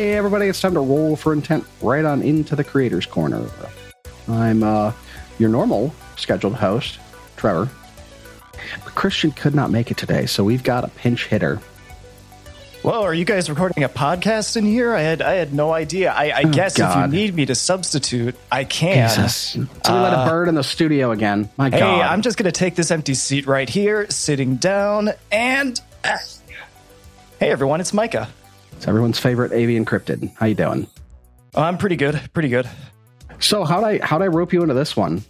Hey, everybody, it's time to roll for intent right on into the Creator's Corner. I'm uh, your normal scheduled host, Trevor. But Christian could not make it today, so we've got a pinch hitter. Whoa, are you guys recording a podcast in here? I had I had no idea. I, I Oh, guess God. if you need me to substitute, I can. Jesus. So we let a bird in the studio again. My Uh, Hey, God. I'm just gonna take this empty seat right here, sitting down, and hey everyone, it's Micah. It's everyone's favorite avian cryptid. How you doing? Oh, I'm pretty good, pretty good. So how'd I how'd I rope you into this one?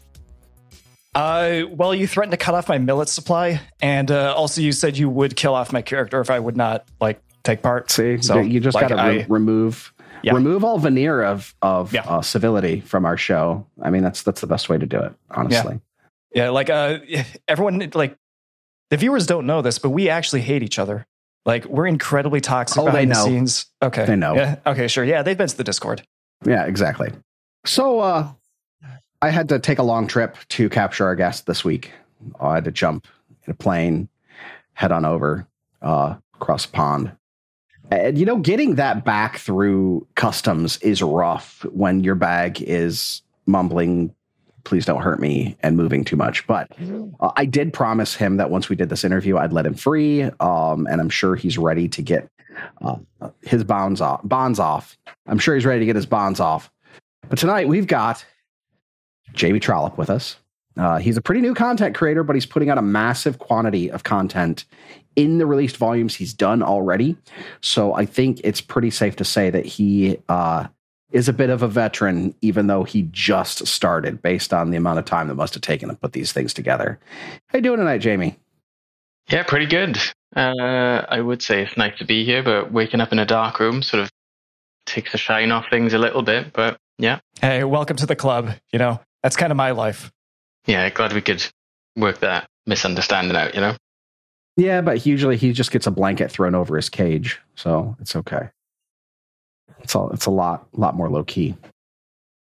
Uh, well, you threatened to cut off my millet supply, and uh, also you said you would kill off my character if I would not like take part. See, So, you just like, got to re- remove Yeah. remove all veneer of of Yeah. uh, civility from our show. I mean, that's that's the best way to do it, honestly. Yeah, like uh, everyone, like the viewers don't know this, but we actually hate each other. Like we're incredibly toxic Oh, they behind the scenes. Okay, They know. Yeah. Okay, sure. Yeah, they've been to the Discord. Yeah, exactly. So uh I had to take a long trip to capture our guest this week. I had to jump in a plane, head on over uh across pond. And you know, getting that back through customs is rough when your bag is mumbling, please don't hurt me, and moving too much. But uh, I did promise him that once we did this interview, I'd let him free. Um, and I'm sure he's ready to get uh, his bonds off. Bonds off. I'm sure he's ready to get his bonds off. But tonight we've got Jamie Trollope with us. Uh, he's a pretty new content creator, but he's putting out a massive quantity of content in the released volumes he's done already. So I think it's pretty safe to say that he uh, is a bit of a veteran, even though he just started, based on the amount of time that must have taken to put these things together. How you doing tonight, Jamie? Yeah, pretty good. Uh, I would say it's nice to be here, but waking up in a dark room sort of takes the shine off things a little bit. But yeah, Hey, welcome to the club. You know, that's kind of my life. yeah, glad we could work that misunderstanding out, you know? Yeah, but usually he just gets a blanket thrown over his cage, so it's okay. It's all it's a lot lot more low key.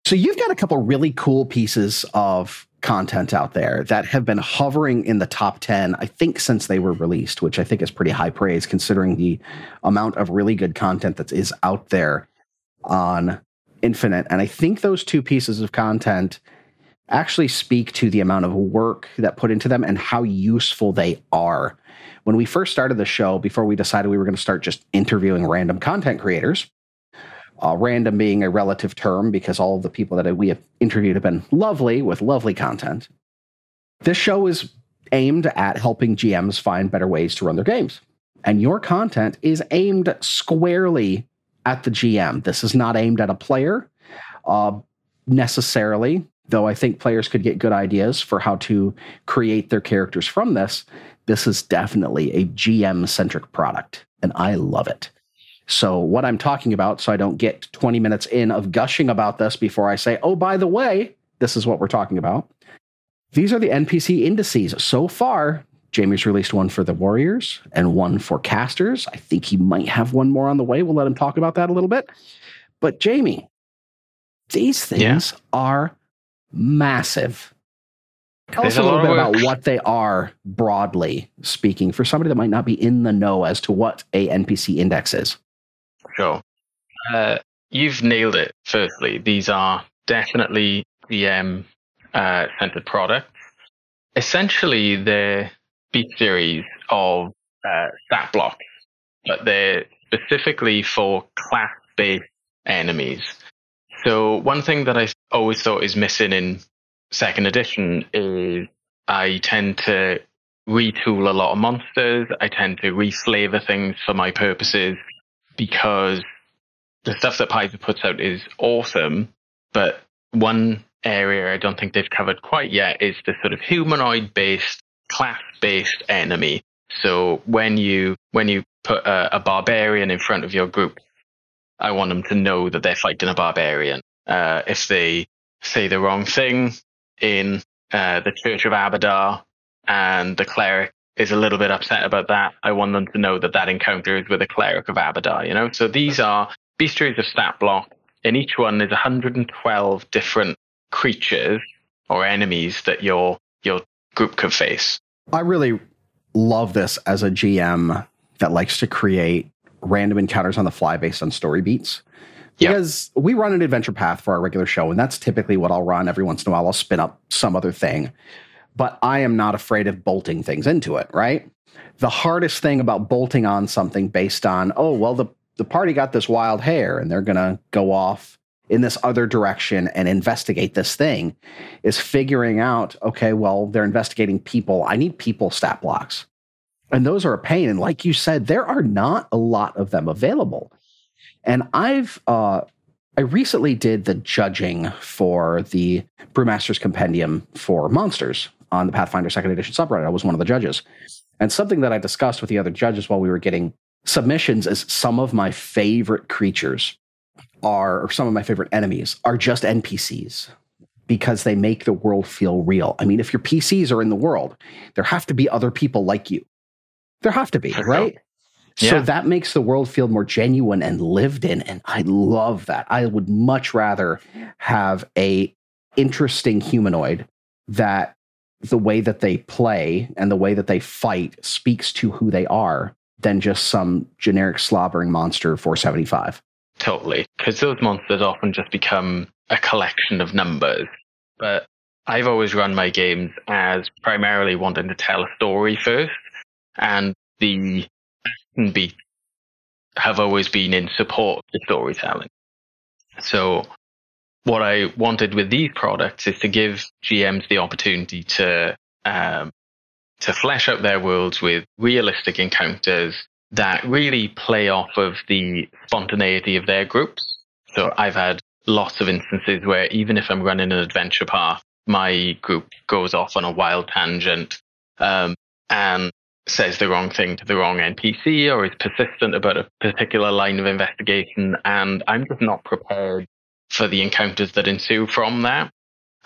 So you've got a couple really cool pieces of content out there that have been hovering in the top 10 I think since they were released, which I think is pretty high praise considering the amount of really good content that is out there on Infinite. And I think those two pieces of content actually speak to the amount of work that put into them and how useful they are when we first started the show, before we decided we were going to start just interviewing random content creators, uh, random being a relative term because all the people that we have interviewed have been lovely with lovely content. This show is aimed at helping GMs find better ways to run their games. And your content is aimed squarely at the GM. This is not aimed at a player uh, necessarily, though I think players could get good ideas for how to create their characters from this this is definitely a GM centric product, and I love it. So, what I'm talking about, so I don't get 20 minutes in of gushing about this before I say, oh, by the way, this is what we're talking about. These are the NPC indices. So far, Jamie's released one for the Warriors and one for casters. I think he might have one more on the way. We'll let him talk about that a little bit. But, Jamie, these things are massive. Tell us a little bit about what they are broadly speaking for somebody that might not be in the know as to what a NPC index is. Sure. Uh, you've nailed it, firstly. These are definitely DM uh, centered products. Essentially, they're beat series of uh, stat blocks, but they're specifically for class based enemies. So, one thing that I always thought is missing in second edition is I tend to retool a lot of monsters. I tend to reflavor things for my purposes because the stuff that Paizo puts out is awesome, but one area I don't think they've covered quite yet is the sort of humanoid based, class based enemy. So when you when you put a, a barbarian in front of your group, I want them to know that they're fighting a barbarian. Uh, if they say the wrong thing in uh, the Church of Abadar and the cleric is a little bit upset about that, I want them to know that that encounter is with a cleric of Abadar, you know? So these are bestiaries of stat block. and each one, is 112 different creatures or enemies that your your group can face. I really love this as a GM that likes to create random encounters on the fly based on story beats. Because yep. we run an adventure path for our regular show, and that's typically what I'll run. Every once in a while, I'll spin up some other thing. But I am not afraid of bolting things into it, right? The hardest thing about bolting on something based on, oh, well, the, the party got this wild hair and they're going to go off in this other direction and investigate this thing is figuring out, okay, well, they're investigating people. I need people stat blocks. And those are a pain. And like you said, there are not a lot of them available. And I've uh, I recently did the judging for the Brewmaster's Compendium for Monsters on the Pathfinder Second Edition subreddit. I was one of the judges. And something that I discussed with the other judges while we were getting submissions is some of my favorite creatures are, or some of my favorite enemies are just NPCs because they make the world feel real. I mean, if your PCs are in the world, there have to be other people like you. There have to be, right? Yeah. So that makes the world feel more genuine and lived in. And I love that. I would much rather have a interesting humanoid that the way that they play and the way that they fight speaks to who they are than just some generic slobbering monster 475. Totally. Because those monsters often just become a collection of numbers. But I've always run my games as primarily wanting to tell a story first. And the action beats have always been in support of storytelling. So what I wanted with these products is to give GMs the opportunity to um, to flesh out their worlds with realistic encounters that really play off of the spontaneity of their groups. So I've had lots of instances where even if I'm running an adventure path, my group goes off on a wild tangent um, and says the wrong thing to the wrong NPC or is persistent about a particular line of investigation, and I'm just not prepared for the encounters that ensue from that.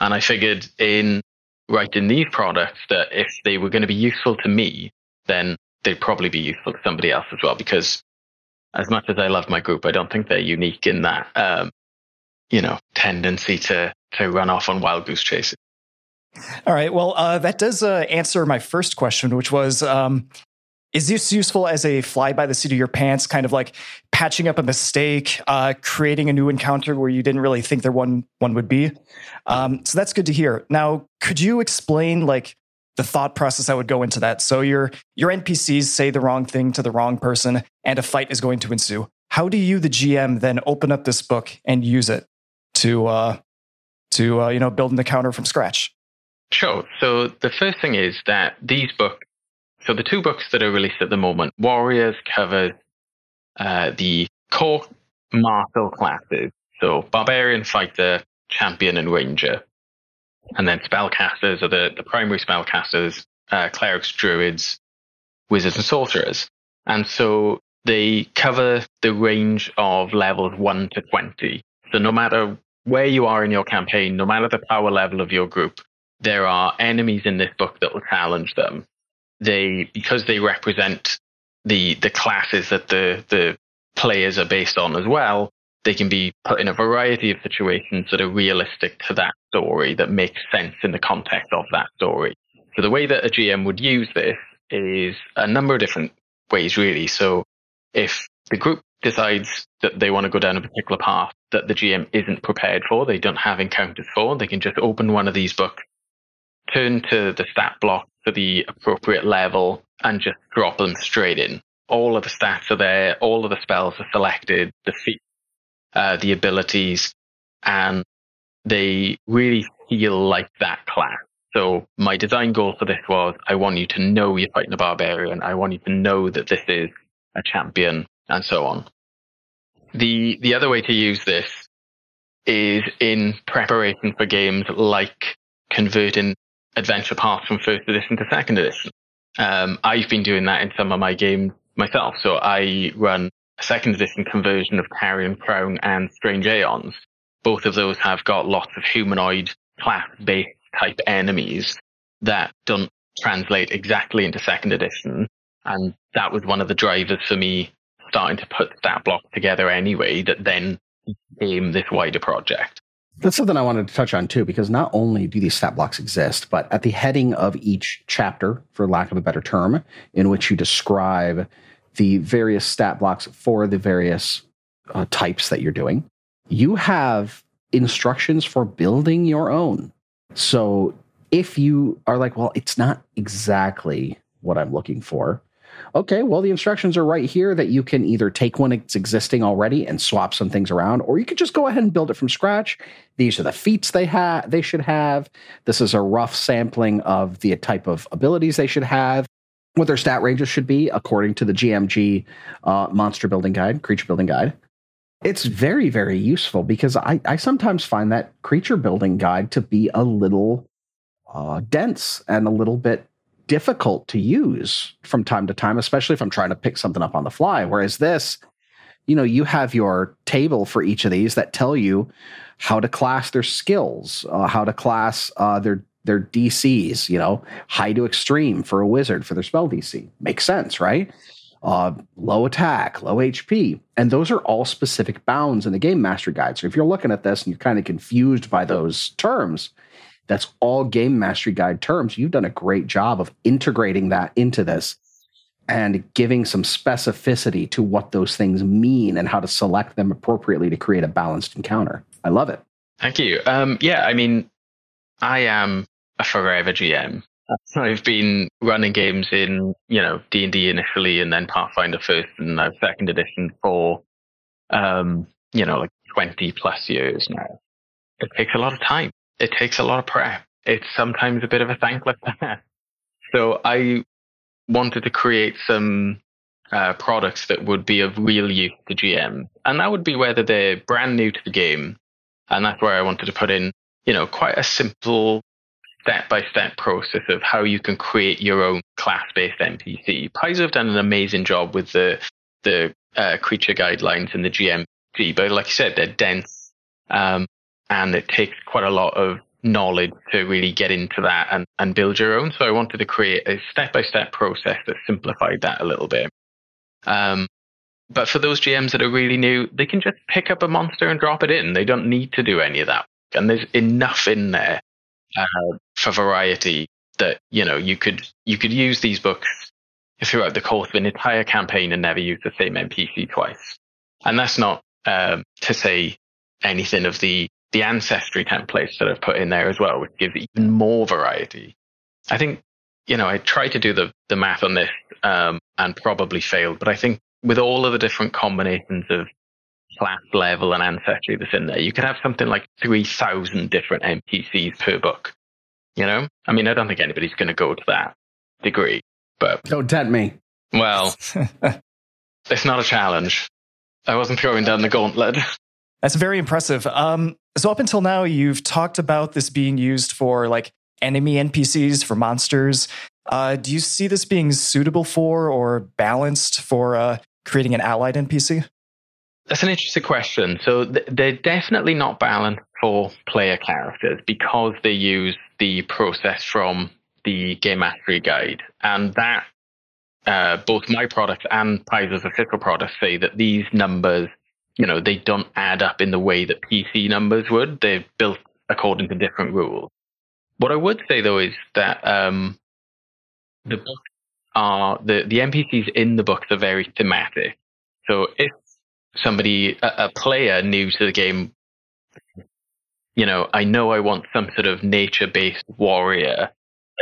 And I figured in writing these products that if they were going to be useful to me, then they'd probably be useful to somebody else as well. Because as much as I love my group, I don't think they're unique in that, um, you know, tendency to to run off on wild goose chases. All right. Well, uh, that does uh, answer my first question, which was um, is this useful as a fly by the seat of your pants, kind of like patching up a mistake, uh, creating a new encounter where you didn't really think there one one would be? Um, so that's good to hear. Now, could you explain like the thought process that would go into that? So your your NPCs say the wrong thing to the wrong person, and a fight is going to ensue. How do you, the GM, then open up this book and use it to uh, to uh, you know build an encounter from scratch? Sure. So the first thing is that these books so the two books that are released at the moment, Warriors covers uh, the core martial classes, so Barbarian, Fighter, Champion, and Ranger. And then spellcasters are the, the primary spellcasters, uh, clerics, druids, wizards, and sorcerers. And so they cover the range of levels 1 to 20. So no matter where you are in your campaign, no matter the power level of your group, there are enemies in this book that will challenge them they because they represent the the classes that the the players are based on as well, they can be put in a variety of situations that are realistic to that story that make sense in the context of that story. So the way that a GM would use this is a number of different ways really. So if the group decides that they want to go down a particular path that the GM isn't prepared for, they don't have encounters for, they can just open one of these books, turn to the stat block for the appropriate level and just drop them straight in. All of the stats are there, all of the spells are selected, the uh, the abilities, and they really feel like that class. So my design goal for this was I want you to know you're fighting a barbarian. I want you to know that this is a champion and so on. The the other way to use this is in preparation for games like converting adventure path from first edition to second edition. Um, I've been doing that in some of my games myself. So I run a second edition conversion of Carrion Crown and Strange Aeons. Both of those have got lots of humanoid class based type enemies that don't translate exactly into second edition. And that was one of the drivers for me starting to put that block together anyway, that then became this wider project. That's something I wanted to touch on too, because not only do these stat blocks exist, but at the heading of each chapter, for lack of a better term, in which you describe the various stat blocks for the various uh, types that you're doing. You have instructions for building your own. So if you are like, well, it's not exactly what I'm looking for, okay, well, the instructions are right here that you can either take one that's existing already and swap some things around, or you could just go ahead and build it from scratch. These are the feats they have they should have. This is a rough sampling of the type of abilities they should have, what their stat ranges should be according to the GMG uh, monster building guide, creature building guide. It's very, very useful because I, I sometimes find that creature building guide to be a little uh, dense and a little bit difficult to use from time to time, especially if I'm trying to pick something up on the fly. Whereas this, you know, you have your table for each of these that tell you how to class their skills, uh, how to class uh, their their DCs. You know, high to extreme for a wizard for their spell DC makes sense, right? Uh, low attack, low HP, and those are all specific bounds in the game master guide. So if you're looking at this and you're kind of confused by those terms, that's all game mastery guide terms. You've done a great job of integrating that into this and giving some specificity to what those things mean and how to select them appropriately to create a balanced encounter. I love it. Thank you. Um, yeah, I mean, I am a forever GM. I've been running games in, you know, D and D initially, and then Pathfinder first, and now second edition for, um, you know, like twenty plus years now. It takes a lot of time it takes a lot of prep. It's sometimes a bit of a thankless task. So I wanted to create some uh, products that would be of real use to GM, and that would be whether they're brand new to the game, and that's where I wanted to put in, you know, quite a simple step-by-step process of how you can create your own class-based NPC. Paizo have done an amazing job with the the uh, creature guidelines and the GMG, but like you said, they're dense. Um, and it takes quite a lot of knowledge to really get into that and, and build your own. So I wanted to create a step by step process that simplified that a little bit. Um, but for those GMs that are really new, they can just pick up a monster and drop it in. They don't need to do any of that. And there's enough in there uh, for variety that you know you could you could use these books throughout the course of an entire campaign and never use the same NPC twice. And that's not um, to say anything of the the ancestry templates that I've put in there as well, which gives even more variety. I think, you know, I tried to do the, the math on this um, and probably failed, but I think with all of the different combinations of class level and ancestry that's in there, you could have something like 3,000 different NPCs per book. You know, I mean, I don't think anybody's going to go to that degree, but don't tempt me. Well, it's not a challenge. I wasn't throwing down the gauntlet. That's very impressive. Um, so up until now, you've talked about this being used for like enemy NPCs for monsters. Uh, do you see this being suitable for or balanced for uh, creating an allied NPC? That's an interesting question. So th- they're definitely not balanced for player characters because they use the process from the Game Mastery Guide, and that uh, both my product and Paizo's official product say that these numbers you know, they don't add up in the way that PC numbers would. They're built according to different rules. What I would say though is that um, the books are the the NPCs in the books are very thematic. So if somebody a, a player new to the game, you know, I know I want some sort of nature based warrior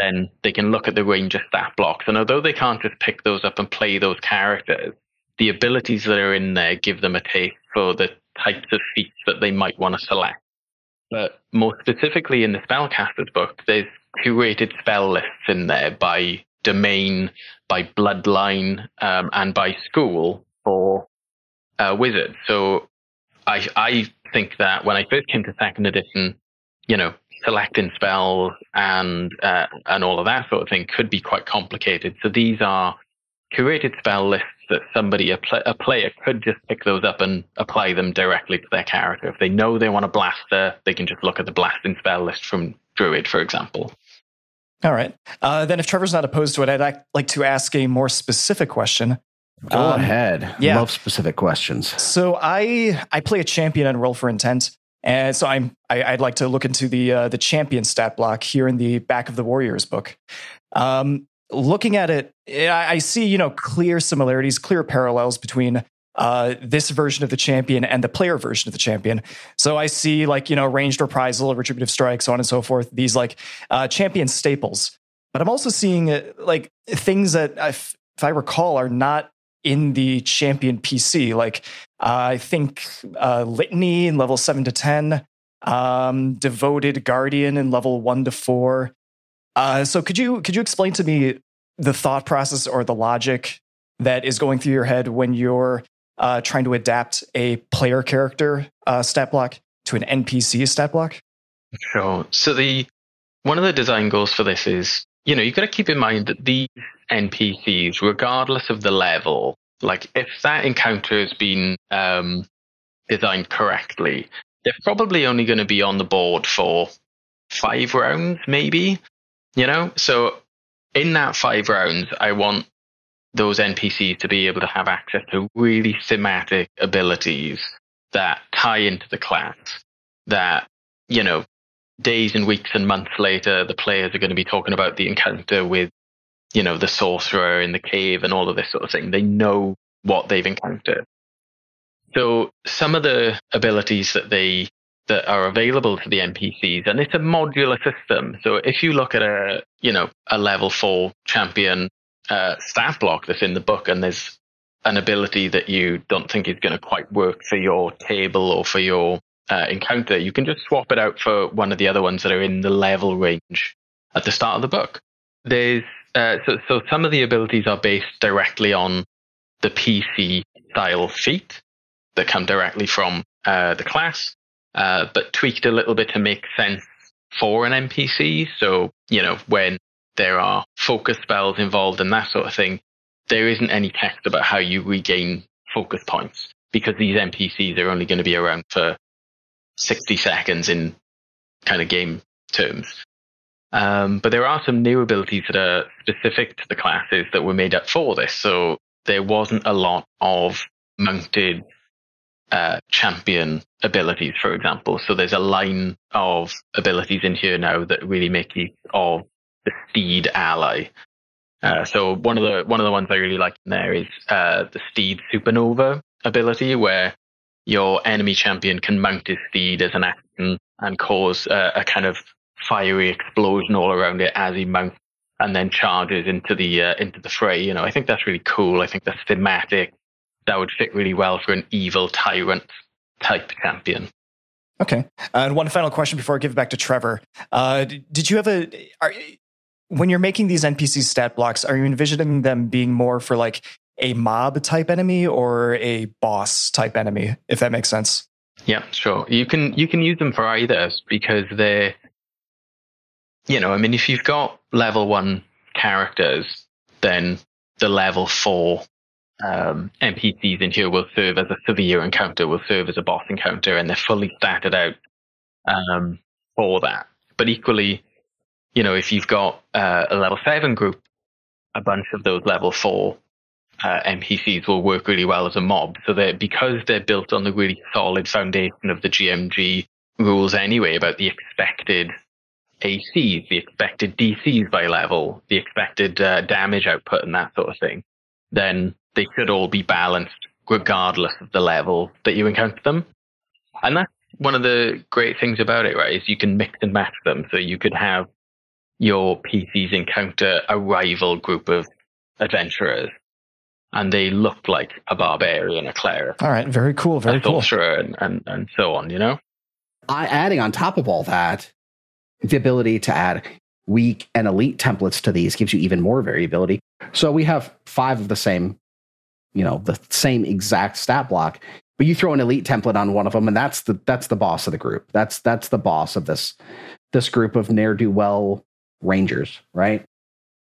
then they can look at the range of stat blocks. And although they can't just pick those up and play those characters, the abilities that are in there give them a taste for the types of feats that they might want to select. But more specifically in the spellcaster's book, there's curated spell lists in there by domain, by bloodline, um, and by school for uh, wizards. So I I think that when I first came to second edition, you know, selecting spells and uh, and all of that sort of thing could be quite complicated. So these are curated spell lists that somebody, a, pl- a, player, could just pick those up and apply them directly to their character. If they know they want a blaster, they can just look at the blasting spell list from Druid, for example. All right. Uh, then, if Trevor's not opposed to it, I'd like to ask a more specific question. Go um, ahead. Yeah. Love specific questions. So I I play a champion and roll for intent, and so I'm I, would like to look into the uh, the champion stat block here in the back of the Warriors book. Um, looking at it, I see you know clear similarities, clear parallels between uh, this version of the champion and the player version of the champion. So I see like you know ranged reprisal, retributive strike, so on and so forth. These like uh, champion staples, but I'm also seeing uh, like things that if, if I recall are not in the champion PC. Like I think uh, litany in level seven to ten, um, devoted guardian in level one to four. Uh, so could you could you explain to me the thought process or the logic that is going through your head when you're uh, trying to adapt a player character uh, stat block to an NPC stat block? Sure. So the one of the design goals for this is, you know, you've got to keep in mind that these NPCs, regardless of the level, like if that encounter has been um, designed correctly, they're probably only going to be on the board for five rounds, maybe. You know, so in that five rounds, I want those NPCs to be able to have access to really thematic abilities that tie into the class that, you know, days and weeks and months later, the players are going to be talking about the encounter with, you know, the sorcerer in the cave and all of this sort of thing. They know what they've encountered. So some of the abilities that they that are available to the NPCs, and it's a modular system. So if you look at a you know a level four champion uh, block that's in the book, and there's an ability that you don't think is going to quite work for your table or for your uh, encounter, you can just swap it out for one of the other ones that are in the level range at the start of the book. There's uh, so so some of the abilities are based directly on the PC style feat that come directly from uh, the class, uh, but tweaked a little bit to make sense for an NPC. So you know when there are focus spells involved and that sort of thing, there isn't any text about how you regain focus points because these NPCs are only going to be around for 60 seconds in kind of game terms. Um, but there are some new abilities that are specific to the classes that were made up for this. So there wasn't a lot of mounted uh, champion abilities, for example. So there's a line of abilities in here now that really make use of the steed ally. Uh, so one of the one of the ones I really like in there is uh, the steed supernova ability, where your enemy champion can mount his steed as an action and cause uh, a kind of fiery explosion all around it as he mounts and then charges into the uh, into the fray. You know, I think that's really cool. I think that's thematic. That would fit really well for an evil tyrant type champion. Okay. and one final question before I give it back to Trevor. Uh, did you have a are, when you're making these NPC stat blocks, are you envisioning them being more for like a mob type enemy or a boss type enemy, if that makes sense? Yeah, sure. You can you can use them for either because they're you know, I mean if you've got level one characters, then the level four um, NPCs in here will serve as a severe encounter, will serve as a boss encounter, and they're fully statted out um, for that. But equally, you know, if you've got uh, a level seven group, a bunch of those level four uh, NPCs will work really well as a mob. So that because they're built on the really solid foundation of the GMG rules anyway about the expected ACs, the expected DCs by level, the expected uh, damage output, and that sort of thing, then they should all be balanced regardless of the level that you encounter them. And that's one of the great things about it, right? Is you can mix and match them. So you could have your PCs encounter a rival group of adventurers and they look like a barbarian, a cleric. All right, very cool, very cool. And, and, and so on, you know? I, adding on top of all that, the ability to add weak and elite templates to these gives you even more variability. So we have five of the same, you know, the same exact stat block, but you throw an elite template on one of them, and that's the that's the boss of the group. That's that's the boss of this this group of ne'er do well Rangers, right?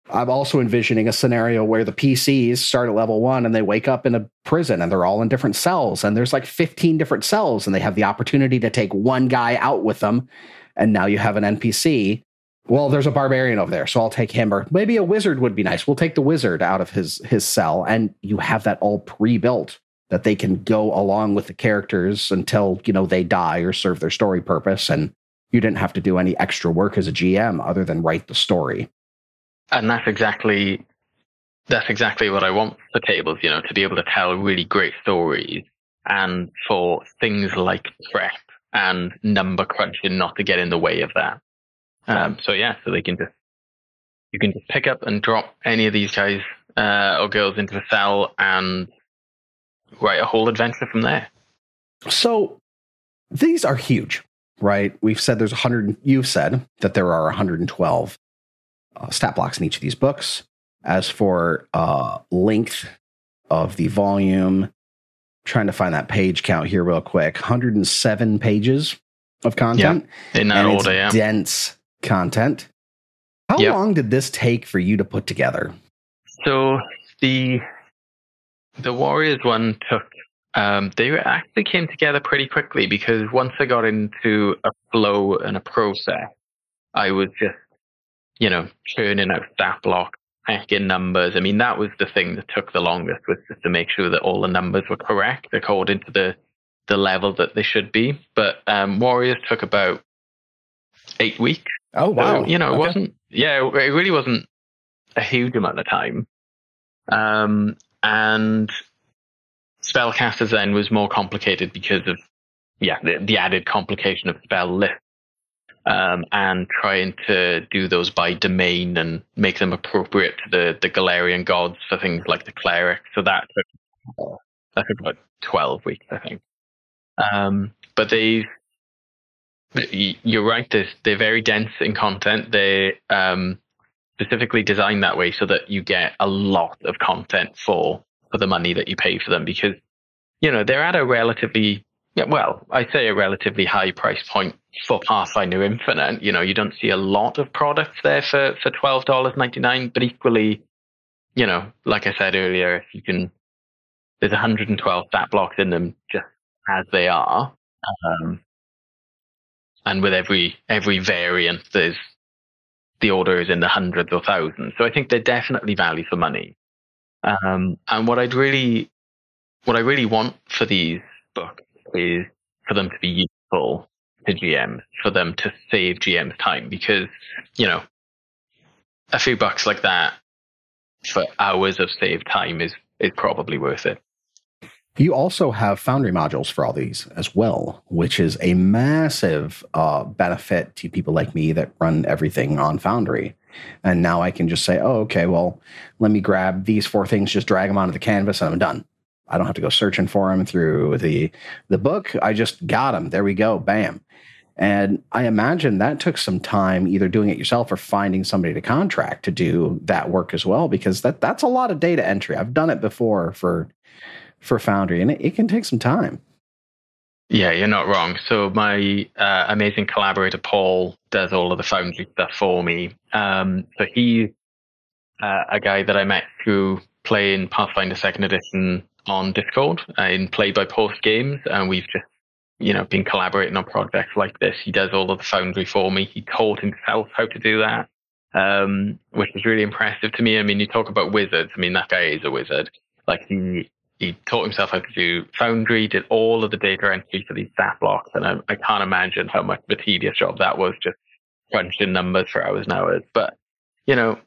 I'm also envisioning a scenario where the PCs start at level one and they wake up in a prison and they're all in different cells and there's like 15 different cells and they have the opportunity to take one guy out with them. And now you have an NPC. Well, there's a barbarian over there, so I'll take him, or maybe a wizard would be nice. We'll take the wizard out of his his cell, and you have that all pre-built that they can go along with the characters until you know they die or serve their story purpose, and you didn't have to do any extra work as a GM other than write the story. and that's exactly that's exactly what I want for tables. You know, to be able to tell really great stories, and for things like prep and number crunching not to get in the way of that. Um, so yeah, so they can just you can just pick up and drop any of these guys uh, or girls into the cell and write a whole adventure from there. So these are huge, right? We've said there's 100. You've said that there are 112 uh, stat blocks in each of these books. As for uh, length of the volume, trying to find that page count here real quick 107 pages of content. Yeah, in that and order, yeah. dense content. How Yep. long did this take for you to put together? So the the Warriors one took um, they actually came together pretty quickly because once I got into a flow and a process, I was just you know churning out stat blocks, packing numbers. I mean that was the thing that took the longest was just to make sure that all the numbers were correct according to the the level that they should be. But um, Warriors took about eight weeks. Oh So, you know, it wasn't. Yeah, it really wasn't a huge amount of time. Um, and spellcasters then was more complicated because of yeah the, the added complication of spell list. Um, and trying to do those by domain and make them appropriate to the, the Golarion gods for things like the cleric. So that took, that took about 12 weeks, I think. Um, but they you're right. They're, they're very dense in content. They um, specifically designed that way so that you get a lot of content for for the money that you pay for them because you know they're at a relatively well, I say a relatively high price point for Pathfinder Infinite. You know, you don't see a lot of products there for for twelve dollars ninety nine, but equally, you know, like I said earlier, if you can, there's 112 stat blocks in them just as they are. Um, and with every every variant, there's the order is in the hundreds or thousands. So I think they're definitely value for money. Um, and what I'd really, what I really want for these books is for them to be useful to GMs, for them to save GMs time, because you know, a few bucks like that for hours of saved time is is probably worth it. You also have Foundry modules for all these as well, which is a massive uh, benefit to people like me that run everything on Foundry. And now I can just say, oh, okay, well, let me grab these four things, just drag them onto the canvas, and I'm done. I don't have to go searching for them through the the book. I just got them. There we go. Bam. And I imagine that took some time, either doing it yourself or finding somebody to contract to do that work as well, because that that's a lot of data entry. I've done it before for for Foundry, and it, it can take some time. Yeah, you're not wrong. So my uh, amazing collaborator Paul does all of the Foundry stuff for me. Um, so he's uh, a guy that I met through playing Pathfinder Second Edition on Discord uh, in Play by Post games, and we've just you know been collaborating on projects like this. He does all of the Foundry for me. He taught himself how to do that, um, which is really impressive to me. I mean, you talk about wizards. I mean, that guy is a wizard. Like he he taught himself how to do Foundry, did all of the data entry for these stat blocks, and I, I can't imagine how much of a tedious job that was, just crunching numbers for hours and hours. But you know,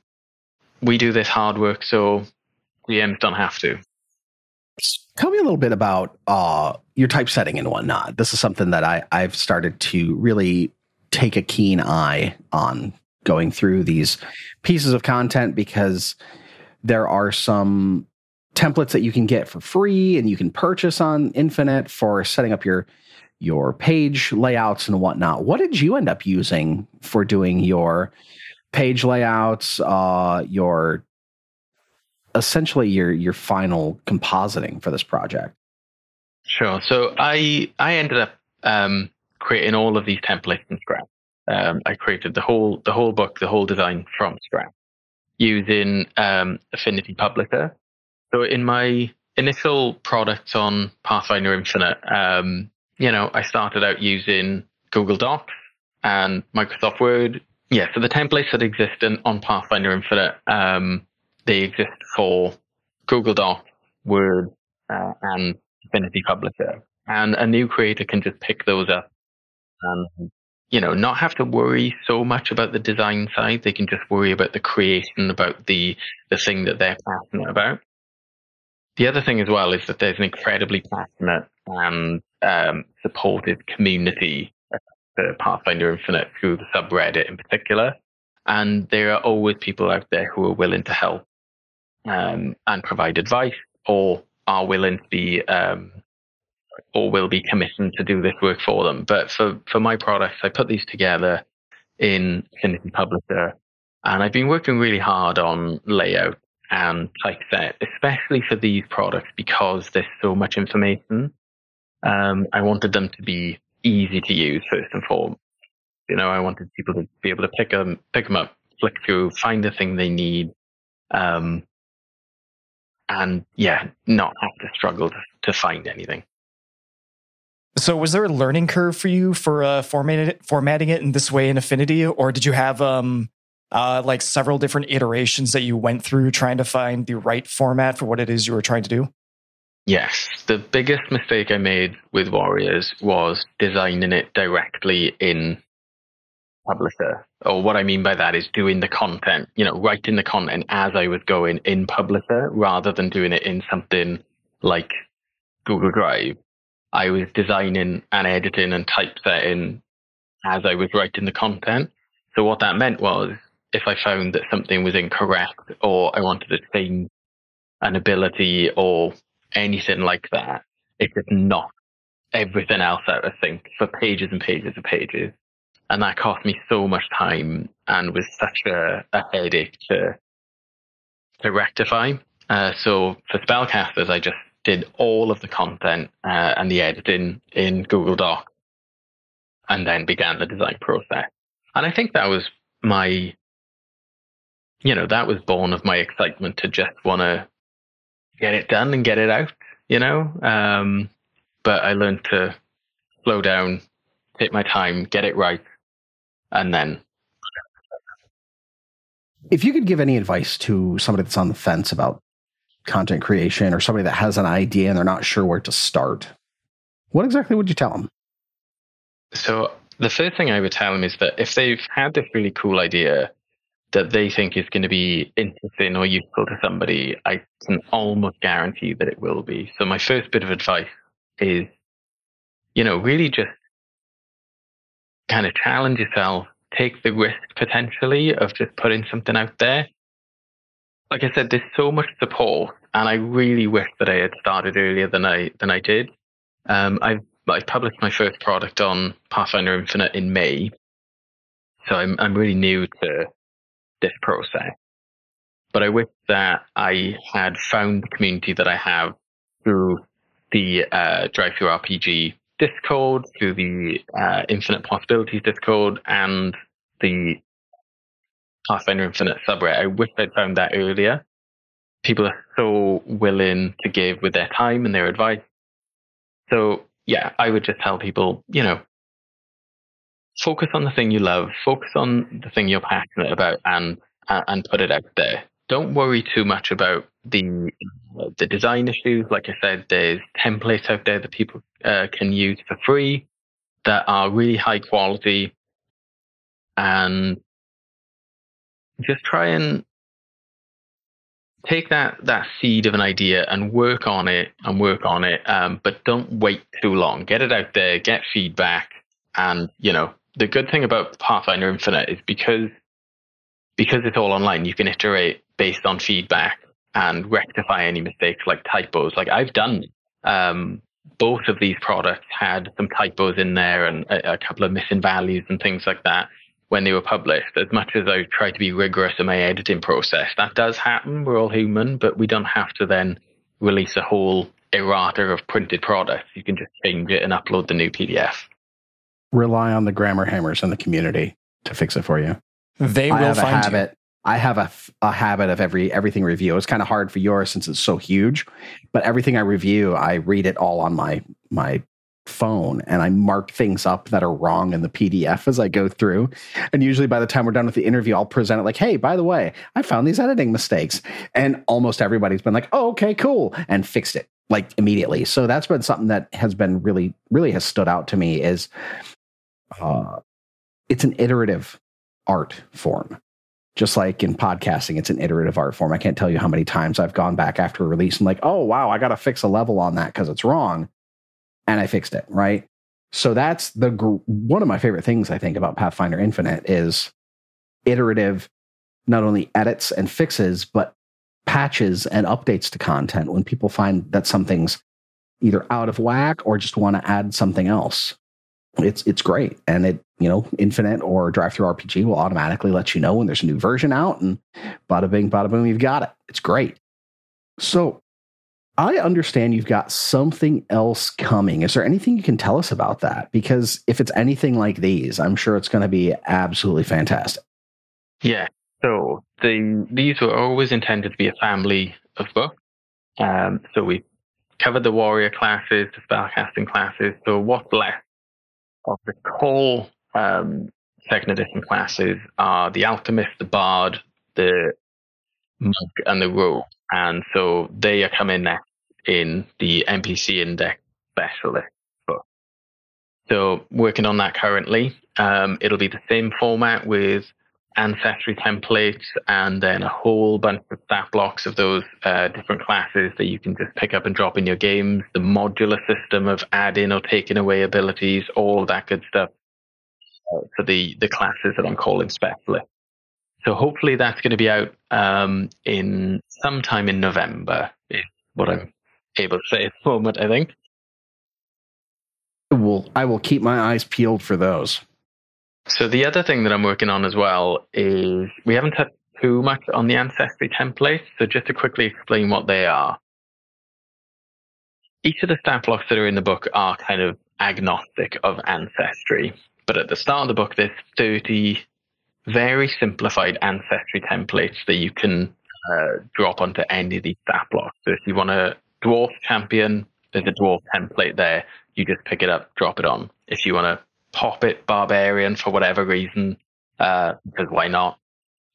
we do this hard work, so DMs don't have to. Tell me a little bit about uh, your typesetting and whatnot. This is something that I, I've started to really take a keen eye on going through these pieces of content because there are some templates that you can get for free and you can purchase on Infinite for setting up your your page layouts and whatnot. What did you end up using for doing your page layouts, uh, your essentially your your final compositing for this project? Sure. So I I ended up um, creating all of these templates from scratch. Um, I created the whole the whole book, the whole design from scratch using um, Affinity Publisher. So in my initial product on Pathfinder Infinite, um, you know, I started out using Google Docs and Microsoft Word. Yeah, so the templates that exist in, on Pathfinder Infinite, um, they exist for Google Docs, Word, uh, and Affinity Publisher. And a new creator can just pick those up and you know, not have to worry so much about the design side. They can just worry about the creation, about the the thing that they're passionate about. The other thing as well is that there's an incredibly passionate and um, supportive community for Pathfinder Infinite through the subreddit in particular. And there are always people out there who are willing to help um, and provide advice or are willing to be um, or will be commissioned to do this work for them. But for, for my products, I put these together in Affinity Publisher and I've been working really hard on layout and typeset, especially for these products because there's so much information. Um, I wanted them to be easy to use first and foremost. You know, I wanted people to be able to pick them, pick them up, flick through, find the thing they need, um, and yeah, not have to struggle to, to find anything. So, was there a learning curve for you for uh, formatting it, formatting it in this way in Affinity, or did you have um, uh, like several different iterations that you went through trying to find the right format for what it is you were trying to do? Yes, the biggest mistake I made with Warriors was designing it directly in Publisher. Or what I mean by that is doing the content, you know, writing the content as I was going in Publisher rather than doing it in something like Google Drive. I was designing and editing and typesetting as I was writing the content. So what that meant was if I found that something was incorrect or I wanted to change an ability or anything like that, it just knocked everything else out of sync for pages and pages and pages. And that cost me so much time and was such a, a headache to to rectify. Uh, so for spellcasters, I just did all of the content uh, and the editing in Google Docs, and then began the design process. And I think that was my, you know, that was born of my excitement to just want to get it done and get it out, you know. Um, but I learned to slow down, take my time, get it right, and then. If you could give any advice to somebody that's on the fence about content creation or somebody that has an idea and they're not sure where to start, what exactly would you tell them? So, the first thing I would tell them is that if they've had this really cool idea that they think is going to be interesting or useful to somebody, I can almost guarantee that it will be. So my first bit of advice is, you know, really just kind of challenge yourself, take the risk potentially of just putting something out there. Like I said, there's so much support, and I really wish that I had started earlier than I than I did. Um, I've I published my first product on Pathfinder Infinite in May, so I'm I'm really new to this process. But I wish that I had found the community that I have through the uh, RPG Discord, through the uh, Infinite Possibilities Discord, and the Pathfinder Infinite subreddit. I wish I'd found that earlier. People are so willing to give with their time and their advice. So, yeah, I would just tell people, you know, focus on the thing you love, focus on the thing you're passionate about, and and put it out there. Don't worry too much about the the design issues. Like I said, there's templates out there that people uh, can use for free that are really high quality, and just try and take that that seed of an idea and work on it and work on it. Um, but don't wait too long. Get it out there, get feedback, and you know the good thing about Pathfinder Infinite is because because it's all online, you can iterate based on feedback and rectify any mistakes like typos. Like I've done um, both of these products had some typos in there and a, a, couple of missing values and things like that when they were published. As much as I try to be rigorous in my editing process, that does happen. We're all human, but we don't have to then release a whole errata of printed products. You can just change it and upload the new PDF rely on the grammar hammers in the community to fix it for you. They will I have find a habit. You. I have a, a habit of every everything review. It's kind of hard for yours since it's so huge, but everything I review, I read it all on my my phone and I mark things up that are wrong in the PDF as I go through. And usually by the time we're done with the interview, I'll present it like, hey, by the way, I found these editing mistakes. And almost everybody's been like, oh, okay, cool, and fixed it like immediately. So that's been something that has been really, really has stood out to me is uh, it's an iterative art form. Just like in podcasting, it's an iterative art form. I can't tell you how many times I've gone back after a release and like, oh wow, I got to fix a level on that because it's wrong, and I fixed it. Right. So that's the one of my favorite things I think about Pathfinder Infinite is iterative, not only edits and fixes, but patches and updates to content when people find that something's either out of whack or just want to add something else. It's it's great. And it, you know, Infinite or DriveThruRPG will automatically let you know when there's a new version out and bada bing, bada boom, you've got it. It's great. So I understand you've got something else coming. Is there anything you can tell us about that? Because if it's anything like these, I'm sure it's going to be absolutely fantastic. Yeah. So the these were always intended to be a family of books. Um, so we covered the warrior classes, the spellcasting classes. So what's left of the core um, second edition classes are the alchemist, the bard, the monk, and the rogue. And so they are coming next in the NPC index specialist book. So working on that currently. Um, it'll be the same format with ancestry templates and then a whole bunch of stat blocks of those uh, different classes that you can just pick up and drop in your games, the modular system of adding or taking away abilities, all that good stuff uh, for the, the classes that I'm calling specialist. So hopefully that's going to be out um, in sometime in November is what I'm able to say at the moment, I think. Well, I will keep my eyes peeled for those. So the other thing that I'm working on as well is we haven't had too much on the ancestry templates. So just to quickly explain what they are. Each of the stat blocks that are in the book are kind of agnostic of ancestry. But at the start of the book, there's 30 very simplified ancestry templates that you can uh, drop onto any of these stat blocks. So if you want a dwarf champion, there's a dwarf template there. You just pick it up, drop it on. If you want to it Barbarian for whatever reason, uh, because why not?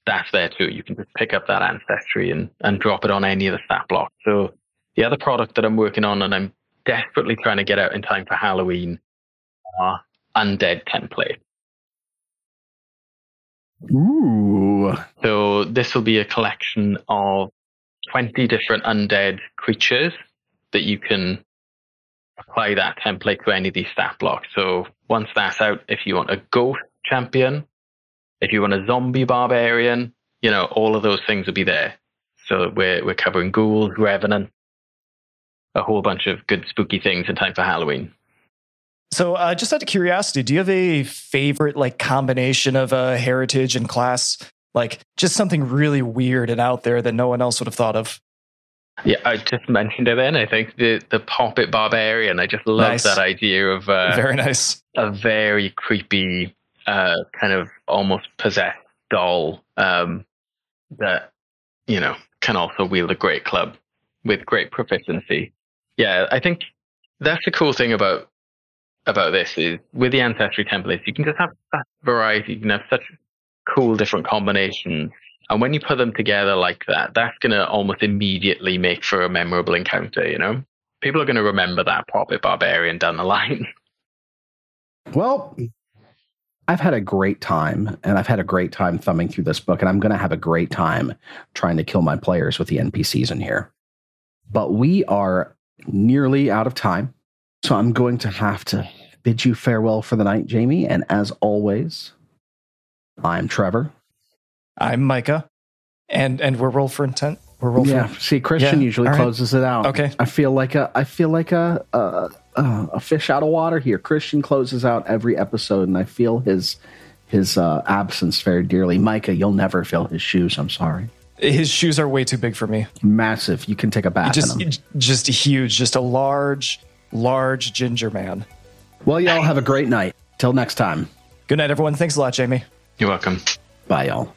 That's there too. You can just pick up that ancestry and, and drop it on any of the stat blocks. So the other product that I'm working on and I'm desperately trying to get out in time for Halloween are undead templates. Ooh. So this will be a collection of 20 different undead creatures that you can apply that template to any of these stat blocks. So once that's out, if you want a ghost champion, if you want a zombie barbarian, you know, all of those things will be there. So we're we're covering ghouls, revenant, a whole bunch of good spooky things in time for Halloween. So, uh, just out of curiosity, do you have a favorite like combination of uh, heritage and class? Like just something really weird and out there that no one else would have thought of. Yeah, I just mentioned it then. I think the the Poppet Barbarian. I just love nice. that idea of uh, very nice, a very creepy, uh, kind of almost possessed doll um, that you know can also wield a great club with great proficiency. Yeah, I think that's the cool thing about about this is with the ancestry templates, you can just have that variety. You can have such cool different combinations and when you put them together like that, that's going to almost immediately make for a memorable encounter, you know? People are going to remember that Poppet Barbarian down the line. Well, I've had a great time, and I've had a great time thumbing through this book, and I'm going to have a great time trying to kill my players with the NPCs in here. But we are nearly out of time, so I'm going to have to bid you farewell for the night, Jamie. And as always, I'm Trevor. I'm Micah, and and we're roll for intent. We're roll yeah. For, See, Christian yeah. usually closes it out. Okay. I feel like a I feel like a, a a fish out of water here. Christian closes out every episode, and I feel his his uh, absence very dearly. Micah, you'll never fill his shoes. I'm sorry. His shoes are way too big for me. Massive. You can take a bath just, in them. Just huge. Just a large, large ginger man. Well, y'all have a great night. Till next time. Good night, everyone. Thanks a lot, Jamie. You're welcome. Bye, y'all.